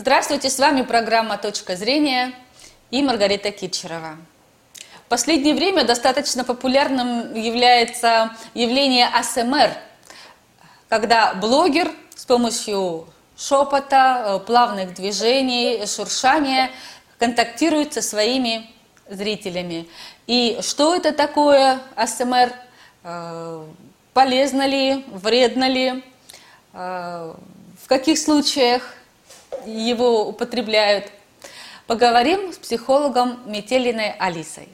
Здравствуйте, с вами программа «Точка зрения» и Маргарита Китчерова. В последнее время достаточно популярным является явление АСМР, когда блогер с помощью шепота, плавных движений, шуршания контактирует со своими зрителями. И что это такое АСМР? Э, полезно ли, вредно ли? Э, в каких случаях его употребляют. Поговорим с психологом Метелиной Алисой.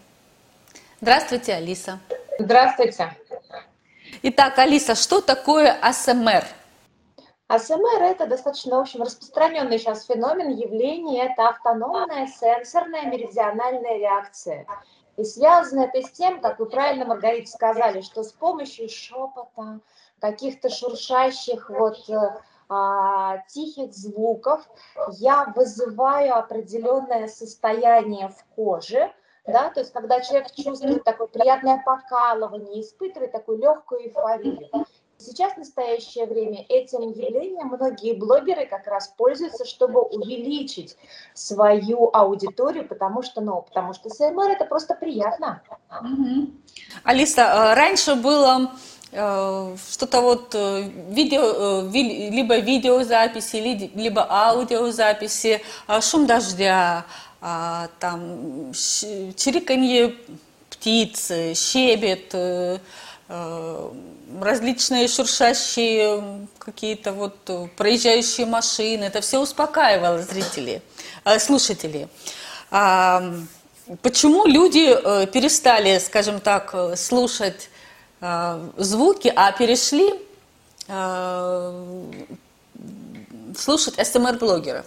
Здравствуйте, Алиса. Здравствуйте. Итак, Алиса, что такое АСМР? АСМР – это достаточно, в общем, распространенный сейчас феномен, явление. Это автономная сенсорная меридиональная реакция. И связано это с тем, как вы правильно, Маргарита, сказали, что с помощью шепота, каких-то шуршащих вот э, тихих звуков я вызываю определенное состояние в коже, да, то есть когда человек чувствует такое приятное покалывание, испытывает такую легкую эйфорию. Сейчас, в настоящее время, этим явлением многие блогеры как раз пользуются, чтобы увеличить свою аудиторию, потому что, ну, потому что СМР это просто приятно. Угу. Алиса, э, раньше было что-то вот э, видео, э, либо видеозаписи, либо аудиозаписи, шум дождя, там чириканье птицы, щебет, различные шуршащие какие-то вот проезжающие машины, это все успокаивало зрителей, слушателей. А, почему люди перестали, скажем так, слушать Э, звуки, а перешли э, слушать СМР-блогеров.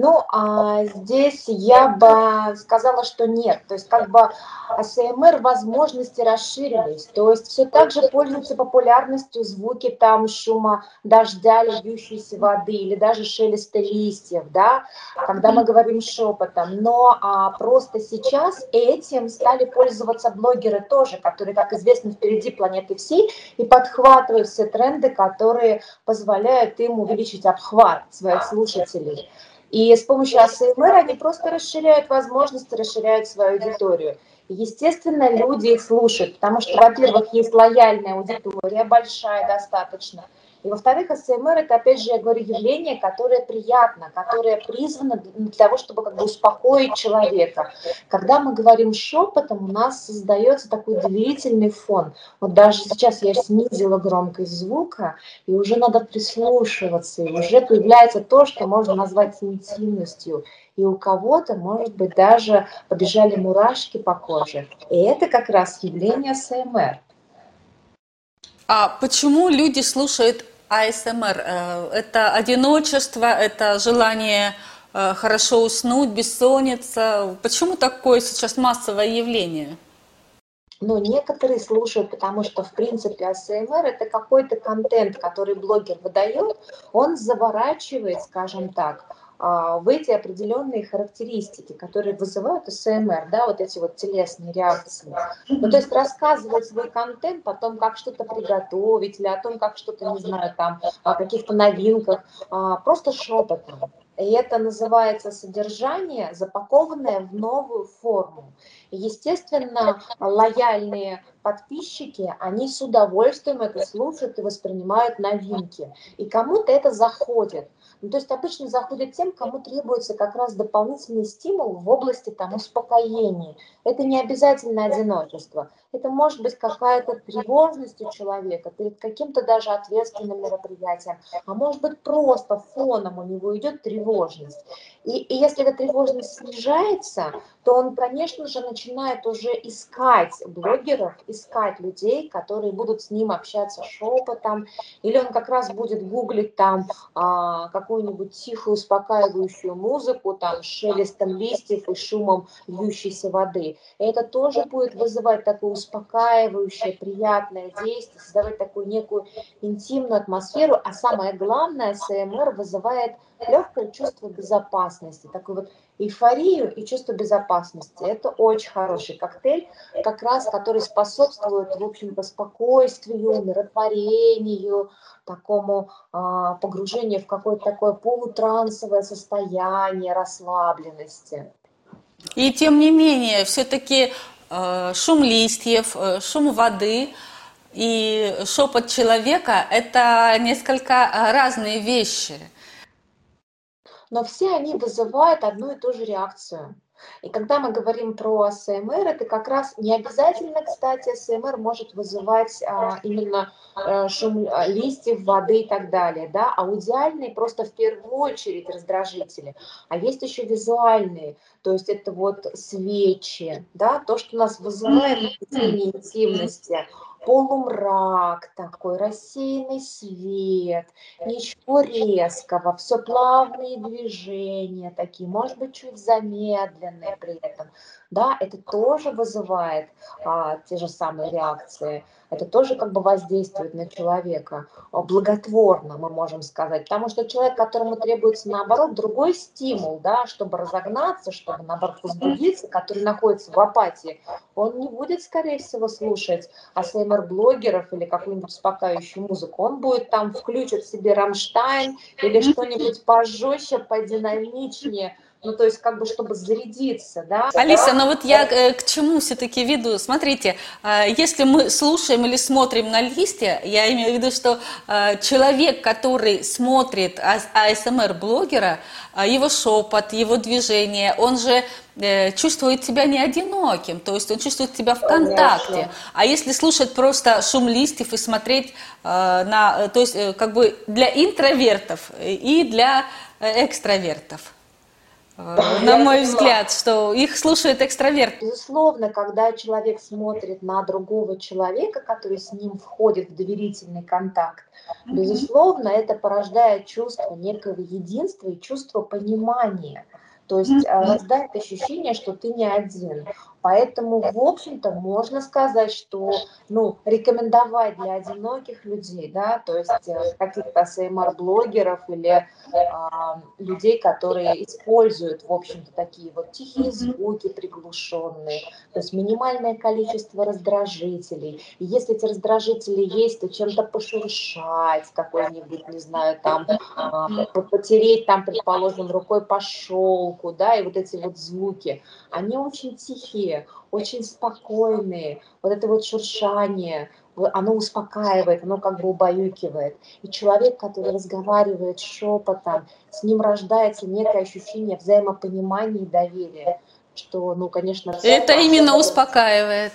Ну, а здесь я бы сказала, что нет. То есть как бы АСМР возможности расширились. То есть все так же пользуются популярностью звуки там шума дождя, льющейся воды или даже шелеста листьев, да, когда мы говорим шепотом. Но а, просто сейчас этим стали пользоваться блогеры тоже, которые, как известно, впереди планеты всей и подхватывают все тренды, которые позволяют им увеличить обхват своих слушателей. И с помощью АСМР они просто расширяют возможности, расширяют свою аудиторию. Естественно, люди их слушают, потому что, во-первых, есть лояльная аудитория, большая достаточно – и во-вторых, СМР это, опять же, я говорю, явление, которое приятно, которое призвано для того, чтобы как бы успокоить человека. Когда мы говорим шепотом, у нас создается такой доверительный фон. Вот даже сейчас я снизила громкость звука, и уже надо прислушиваться, и уже появляется то, что можно назвать интимностью и у кого-то, может быть, даже побежали мурашки по коже. И это как раз явление СМР. А почему люди слушают АСМР? Э, это одиночество, это желание э, хорошо уснуть, бессонница. Почему такое сейчас массовое явление? Ну, некоторые слушают, потому что, в принципе, АСМР – это какой-то контент, который блогер выдает, он заворачивает, скажем так, в эти определенные характеристики, которые вызывают СМР, да, вот эти вот телесные реакции. Ну, то есть рассказывать свой контент о том, как что-то приготовить, или о том, как что-то, не знаю, там, о каких-то новинках, а, просто шепотом. И это называется содержание, запакованное в новую форму. Естественно, лояльные подписчики, они с удовольствием это слушают и воспринимают новинки. И кому-то это заходит. Ну, то есть обычно заходят тем, кому требуется как раз дополнительный стимул в области там, успокоения. Это не обязательно одиночество. Это может быть какая-то тревожность у человека перед каким-то даже ответственным мероприятием. А может быть просто фоном у него идет тревожность. И, и если эта тревожность снижается, то он, конечно же, начинает уже искать блогеров, искать людей, которые будут с ним общаться шепотом, или он как раз будет гуглить там а, какую-нибудь тихую, успокаивающую музыку, там, шелестом листьев и шумом льющейся воды. И это тоже будет вызывать такое успокаивающее, приятное действие, создавать такую некую интимную атмосферу, а самое главное, СМР вызывает легкое чувство безопасности такую вот эйфорию и чувство безопасности. Это очень хороший коктейль, как раз который способствует, в общем-то, спокойствию, умиротворению, такому а, погружению в какое-то такое полутрансовое состояние расслабленности. И тем не менее, все-таки э, шум листьев, э, шум воды и шепот человека – это несколько э, разные вещи. Но все они вызывают одну и ту же реакцию – и когда мы говорим про АСМР, это как раз не обязательно, кстати, АСМР может вызывать а, именно а, шум а, листьев, воды и так далее, да, аудиальные просто в первую очередь раздражители, а есть еще визуальные, то есть это вот свечи, да, то, что нас вызывает интимности, полумрак такой, рассеянный свет, ничего резкого, все плавные движения такие, может быть, чуть замедленные при этом. Да, это тоже вызывает а, те же самые реакции это тоже как бы воздействует на человека благотворно, мы можем сказать. Потому что человек, которому требуется, наоборот, другой стимул, да, чтобы разогнаться, чтобы, наоборот, возбудиться, который находится в апатии, он не будет, скорее всего, слушать АСМР-блогеров или какую-нибудь успокаивающую музыку. Он будет там включить себе Рамштайн или что-нибудь пожестче, подинамичнее, ну, то есть, как бы, чтобы зарядиться, да. Алиса, но ну вот я э, к чему все-таки веду? Смотрите, э, если мы слушаем или смотрим на листья, я имею в виду, что э, человек, который смотрит АСМР-блогера, его шепот, его движение, он же чувствует себя не одиноким, то есть он чувствует себя в контакте. А если слушать просто шум листьев и смотреть на, то есть как бы для интровертов и для экстравертов. Э, на мой взгляд, что их слушает экстраверт. Безусловно, когда человек смотрит на другого человека, который с ним входит в доверительный контакт, безусловно, это порождает чувство некого единства и чувство понимания. То есть mm-hmm. рождает ощущение, что ты не один. Поэтому, в общем-то, можно сказать, что ну, рекомендовать для одиноких людей, да, то есть э, каких-то СМР-блогеров или э, людей, которые используют, в общем-то, такие вот тихие звуки приглушенные, то есть минимальное количество раздражителей. И если эти раздражители есть, то чем-то пошуршать, какой-нибудь, не знаю, там, э, потереть там, предположим, рукой по шелку, да, и вот эти вот звуки, они очень тихие тихие, очень спокойные. Вот это вот шуршание, оно успокаивает, оно как бы убаюкивает. И человек, который разговаривает шепотом, с ним рождается некое ощущение взаимопонимания и доверия, что, ну, конечно... Это именно успокаивает.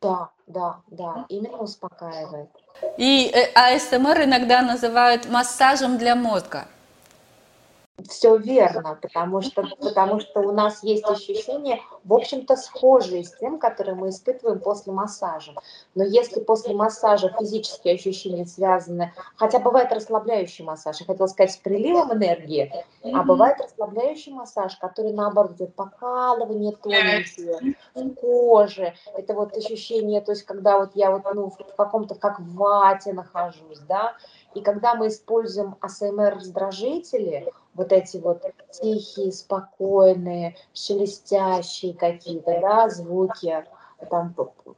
Да, да, да, именно успокаивает. И э, АСМР иногда называют массажем для мозга. Все верно, потому что, потому что у нас есть ощущения, в общем-то, схожие с тем, которые мы испытываем после массажа. Но если после массажа физические ощущения связаны, хотя бывает расслабляющий массаж, я хотела сказать, с приливом энергии, а бывает расслабляющий массаж, который, наоборот, идет покалывание тоненькие в коже. Это вот ощущение, то есть, когда вот я вот, ну, в каком-то, как в вате нахожусь, да, и когда мы используем АСМР-раздражители, вот эти вот тихие, спокойные, шелестящие какие-то, да, звуки, там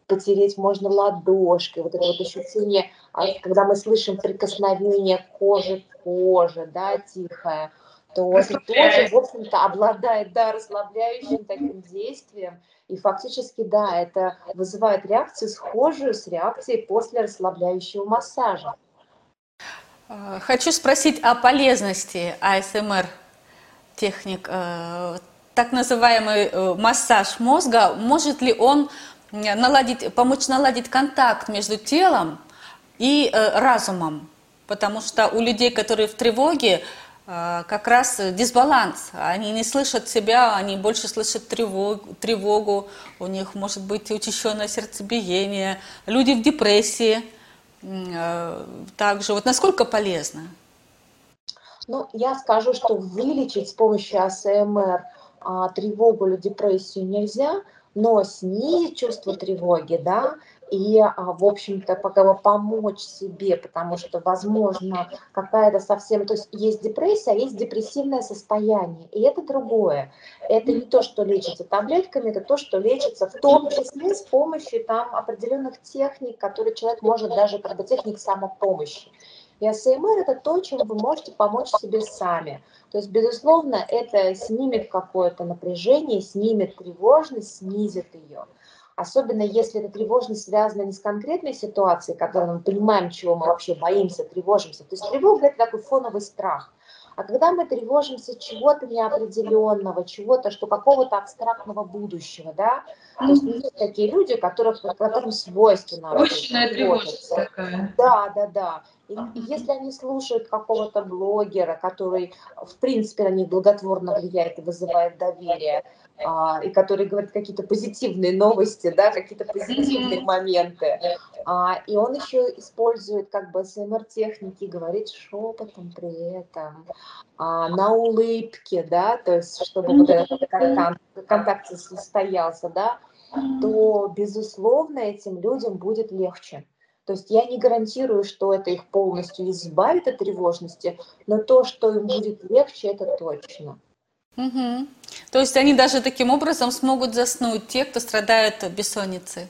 потереть можно ладошкой, вот это вот ощущение, а когда мы слышим прикосновение кожи к коже, да, тихое, то это тоже, в общем-то, обладает, да, расслабляющим таким действием, и фактически, да, это вызывает реакцию схожую с реакцией после расслабляющего массажа. Э, хочу спросить о полезности АСМР техник. Э, так называемый э, массаж мозга, может ли он наладить, помочь наладить контакт между телом и разумом? Потому что у людей, которые в тревоге, как раз дисбаланс. Они не слышат себя, они больше слышат тревогу, тревогу у них может быть учащенное сердцебиение. Люди в депрессии – Э, также, вот насколько полезно? Ну, я скажу, что вылечить с помощью АСМР а, тревогу или депрессию нельзя, но снизить чувство тревоги, да, и, а, в общем-то, пока помочь себе, потому что, возможно, какая-то совсем... То есть есть депрессия, а есть депрессивное состояние, и это другое. Это не то, что лечится таблетками, это то, что лечится в том числе с помощью там определенных техник, которые человек может даже, как бы техник самопомощи. И АСМР – это то, чем вы можете помочь себе сами. То есть, безусловно, это снимет какое-то напряжение, снимет тревожность, снизит ее. Особенно если эта тревожность связана не с конкретной ситуацией, когда мы понимаем, чего мы вообще боимся, тревожимся. То есть тревога – это такой фоновый страх. А когда мы тревожимся чего-то неопределенного, чего-то, что какого-то абстрактного будущего, да, то есть есть такие люди, которых, которым свойственно. Очень тревожность такая. Да, да, да. Если они слушают какого-то блогера, который, в принципе, на них благотворно влияет и вызывает доверие, а, и который говорит какие-то позитивные новости, да, какие-то позитивные моменты. А, и он еще использует как бы СМР-техники, говорит шепотом при этом, а, на улыбке, да, то есть чтобы вот этот контакт, контакт состоялся, да, то, безусловно, этим людям будет легче. То есть я не гарантирую, что это их полностью избавит от тревожности, но то, что им будет легче, это точно. Угу. То есть они даже таким образом смогут заснуть, те, кто страдает бессонницей?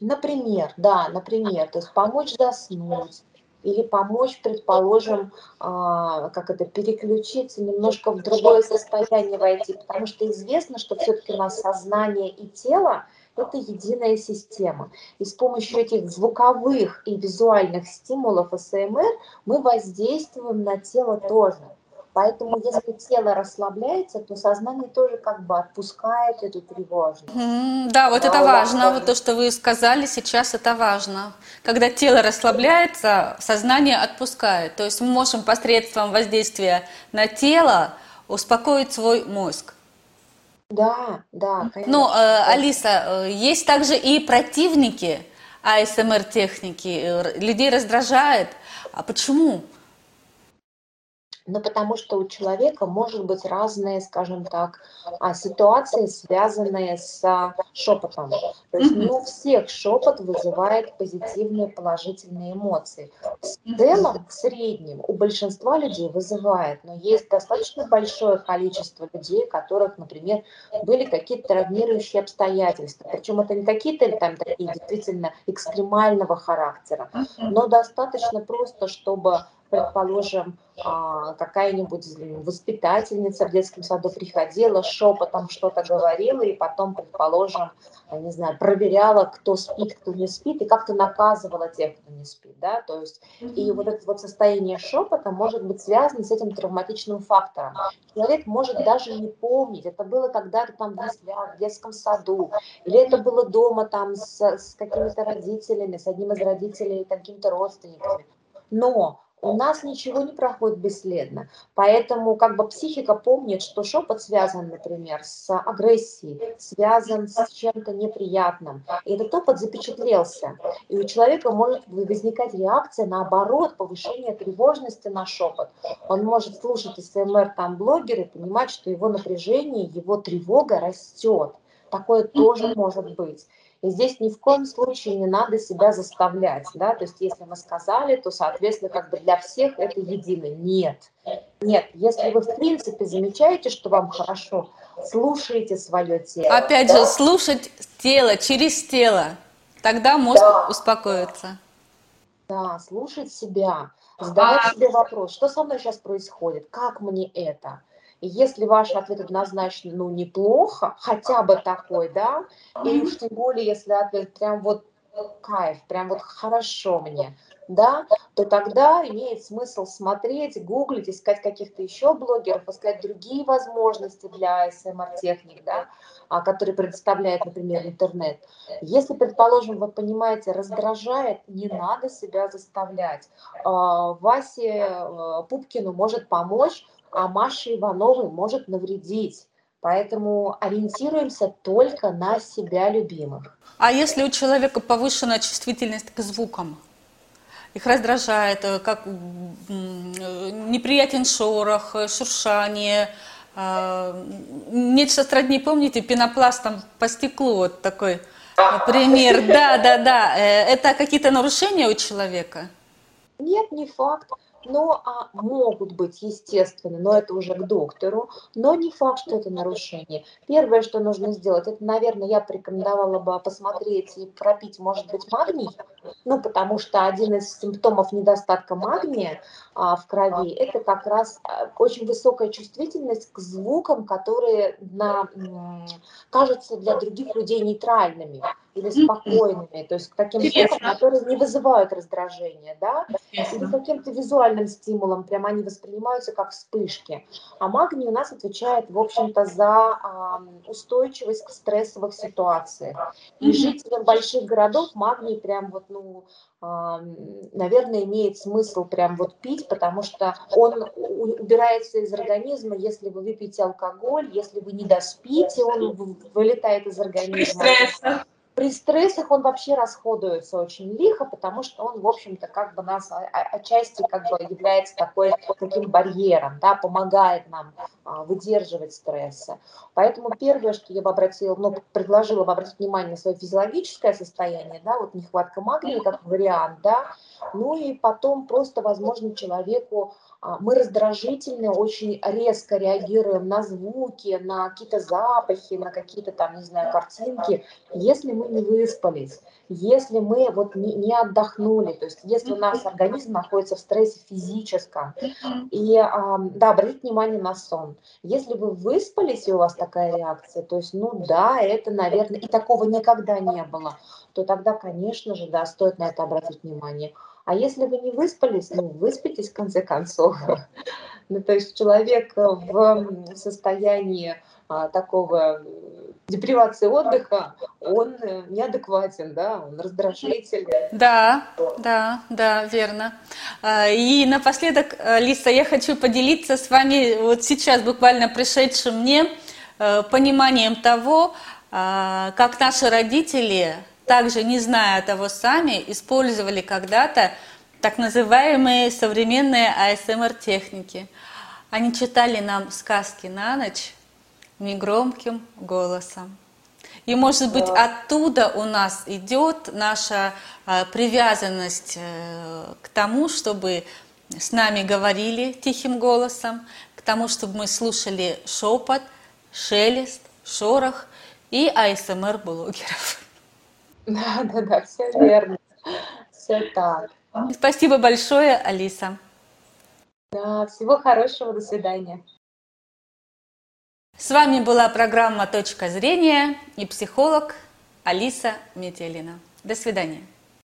Например, да, например, то есть помочь заснуть или помочь, предположим, а, как это, переключиться немножко в другое состояние войти, потому что известно, что все-таки у нас сознание и тело – это единая система. И с помощью этих звуковых и визуальных стимулов СМР мы воздействуем на тело тоже. Поэтому, если тело расслабляется, то сознание тоже как бы отпускает эту тревожность. Mm, да, вот да, это важно. Вот то, что вы сказали сейчас, это важно. Когда тело расслабляется, сознание отпускает. То есть мы можем посредством воздействия на тело успокоить свой мозг. Да, да, конечно. Ну, э, Алиса, э, есть также и противники АСМР-техники. Э, людей раздражает. А почему? Ну, потому что у человека может быть разные, скажем так, а, ситуации, связанные с а, шепотом. То есть не у всех шепот вызывает позитивные, положительные эмоции. В целом, в среднем, у большинства людей вызывает, но есть достаточно большое количество людей, у которых, например, были какие-то травмирующие обстоятельства. Причем это не какие-то там такие действительно экстремального характера, но достаточно просто, чтобы предположим, а, какая-нибудь воспитательница в детском саду приходила, шепотом что-то говорила, и потом, предположим, не знаю, проверяла, кто спит, кто не спит, и как-то наказывала тех, кто не спит, да, то есть, и вот это вот состояние шепота может быть связано с этим травматичным фактором. Человек может даже не помнить, это было когда-то там в детском саду, или это было дома там с, с какими-то родителями, с одним из родителей, какими-то родственниками. Но у нас ничего не проходит бесследно. Поэтому как бы психика помнит, что шепот связан, например, с агрессией, связан с чем-то неприятным. И этот опыт запечатлелся. И у человека может возникать реакция, наоборот, повышение тревожности на шепот. Он может слушать СМР там блогеры и понимать, что его напряжение, его тревога растет. Такое тоже может быть. И здесь ни в коем случае не надо себя заставлять, да, то есть если мы сказали, то, соответственно, как бы для всех это едино. Нет, нет, если вы в принципе замечаете, что вам хорошо, слушайте свое тело. Опять да? же, слушать тело через тело, тогда мозг да. успокоится. Да, слушать себя, задавать а... себе вопрос, что со мной сейчас происходит, как мне это, и если ваш ответ однозначно, ну, неплохо, хотя бы такой, да, и уж тем более, если ответ прям вот кайф, прям вот хорошо мне, да, то тогда имеет смысл смотреть, гуглить, искать каких-то еще блогеров, искать другие возможности для СМР-техник, да, а, которые предоставляет, например, интернет. Если, предположим, вы понимаете, раздражает, не надо себя заставлять. А, Васе э, Пупкину может помочь Маше Ивановой может навредить. Поэтому ориентируемся только на себя любимых. А если у человека повышенная чувствительность к звукам? Их раздражает, э, как неприятен шорох, э, шуршание, э, нечто сродни, помните, пенопластом по стеклу вот такой пример. Да, да, да. Э, это какие-то нарушения у человека? Нет, не факт. Но а, могут быть, естественно, но это уже к доктору, но не факт, что это нарушение. Первое, что нужно сделать, это, наверное, я порекомендовала бы посмотреть и пропить, может быть, магний, ну, потому что один из симптомов недостатка магния а, в крови, это как раз а, очень высокая чувствительность к звукам, которые на, кажутся для других людей нейтральными или спокойными, то есть к таким звукам, которые не вызывают раздражения, да, или каким-то визуальным стимулом, прямо они воспринимаются как вспышки. А магний у нас отвечает, в общем-то, за э, устойчивость к стрессовых ситуациях. И жителям больших городов магний прям вот, ну, наверное, имеет смысл прям вот пить, потому что он убирается из организма, если вы выпьете алкоголь, если вы не доспите, он вылетает из организма при стрессах он вообще расходуется очень лихо, потому что он, в общем-то, как бы нас отчасти как бы является такой, таким барьером, да, помогает нам а, выдерживать стрессы. Поэтому первое, что я бы обратила, ну, предложила бы обратить внимание на свое физиологическое состояние, да, вот нехватка магния как вариант, да, ну и потом просто, возможно, человеку а, мы раздражительны, очень резко реагируем на звуки, на какие-то запахи, на какие-то там, не знаю, картинки, если мы не выспались, если мы вот не, не отдохнули, то есть если у нас организм находится в стрессе физическом. И да, обратите внимание на сон. Если вы выспались, и у вас такая реакция, то есть, ну да, это, наверное, и такого никогда не было, то тогда, конечно же, да, стоит на это обратить внимание. А если вы не выспались, ну, выспитесь в конце концов. Ну, то есть человек в состоянии а, такого депривации отдыха, он э, неадекватен, да, он раздражитель. Да, да, да, верно. А, и напоследок, э, Лиса, я хочу поделиться с вами вот сейчас буквально пришедшим мне э, пониманием того, а, как наши родители также не зная того сами, использовали когда-то так называемые современные АСМР-техники. Они читали нам сказки на ночь негромким голосом. И, может быть, оттуда у нас идет наша а, привязанность э, к тому, чтобы с нами говорили тихим голосом, к тому, чтобы мы слушали шепот, шелест, шорох и АСМР-блогеров. Да, да, да, все верно. Все так. Спасибо большое, Алиса. Да, всего хорошего, до свидания. С вами была программа «Точка зрения» и психолог Алиса Метелина. До свидания.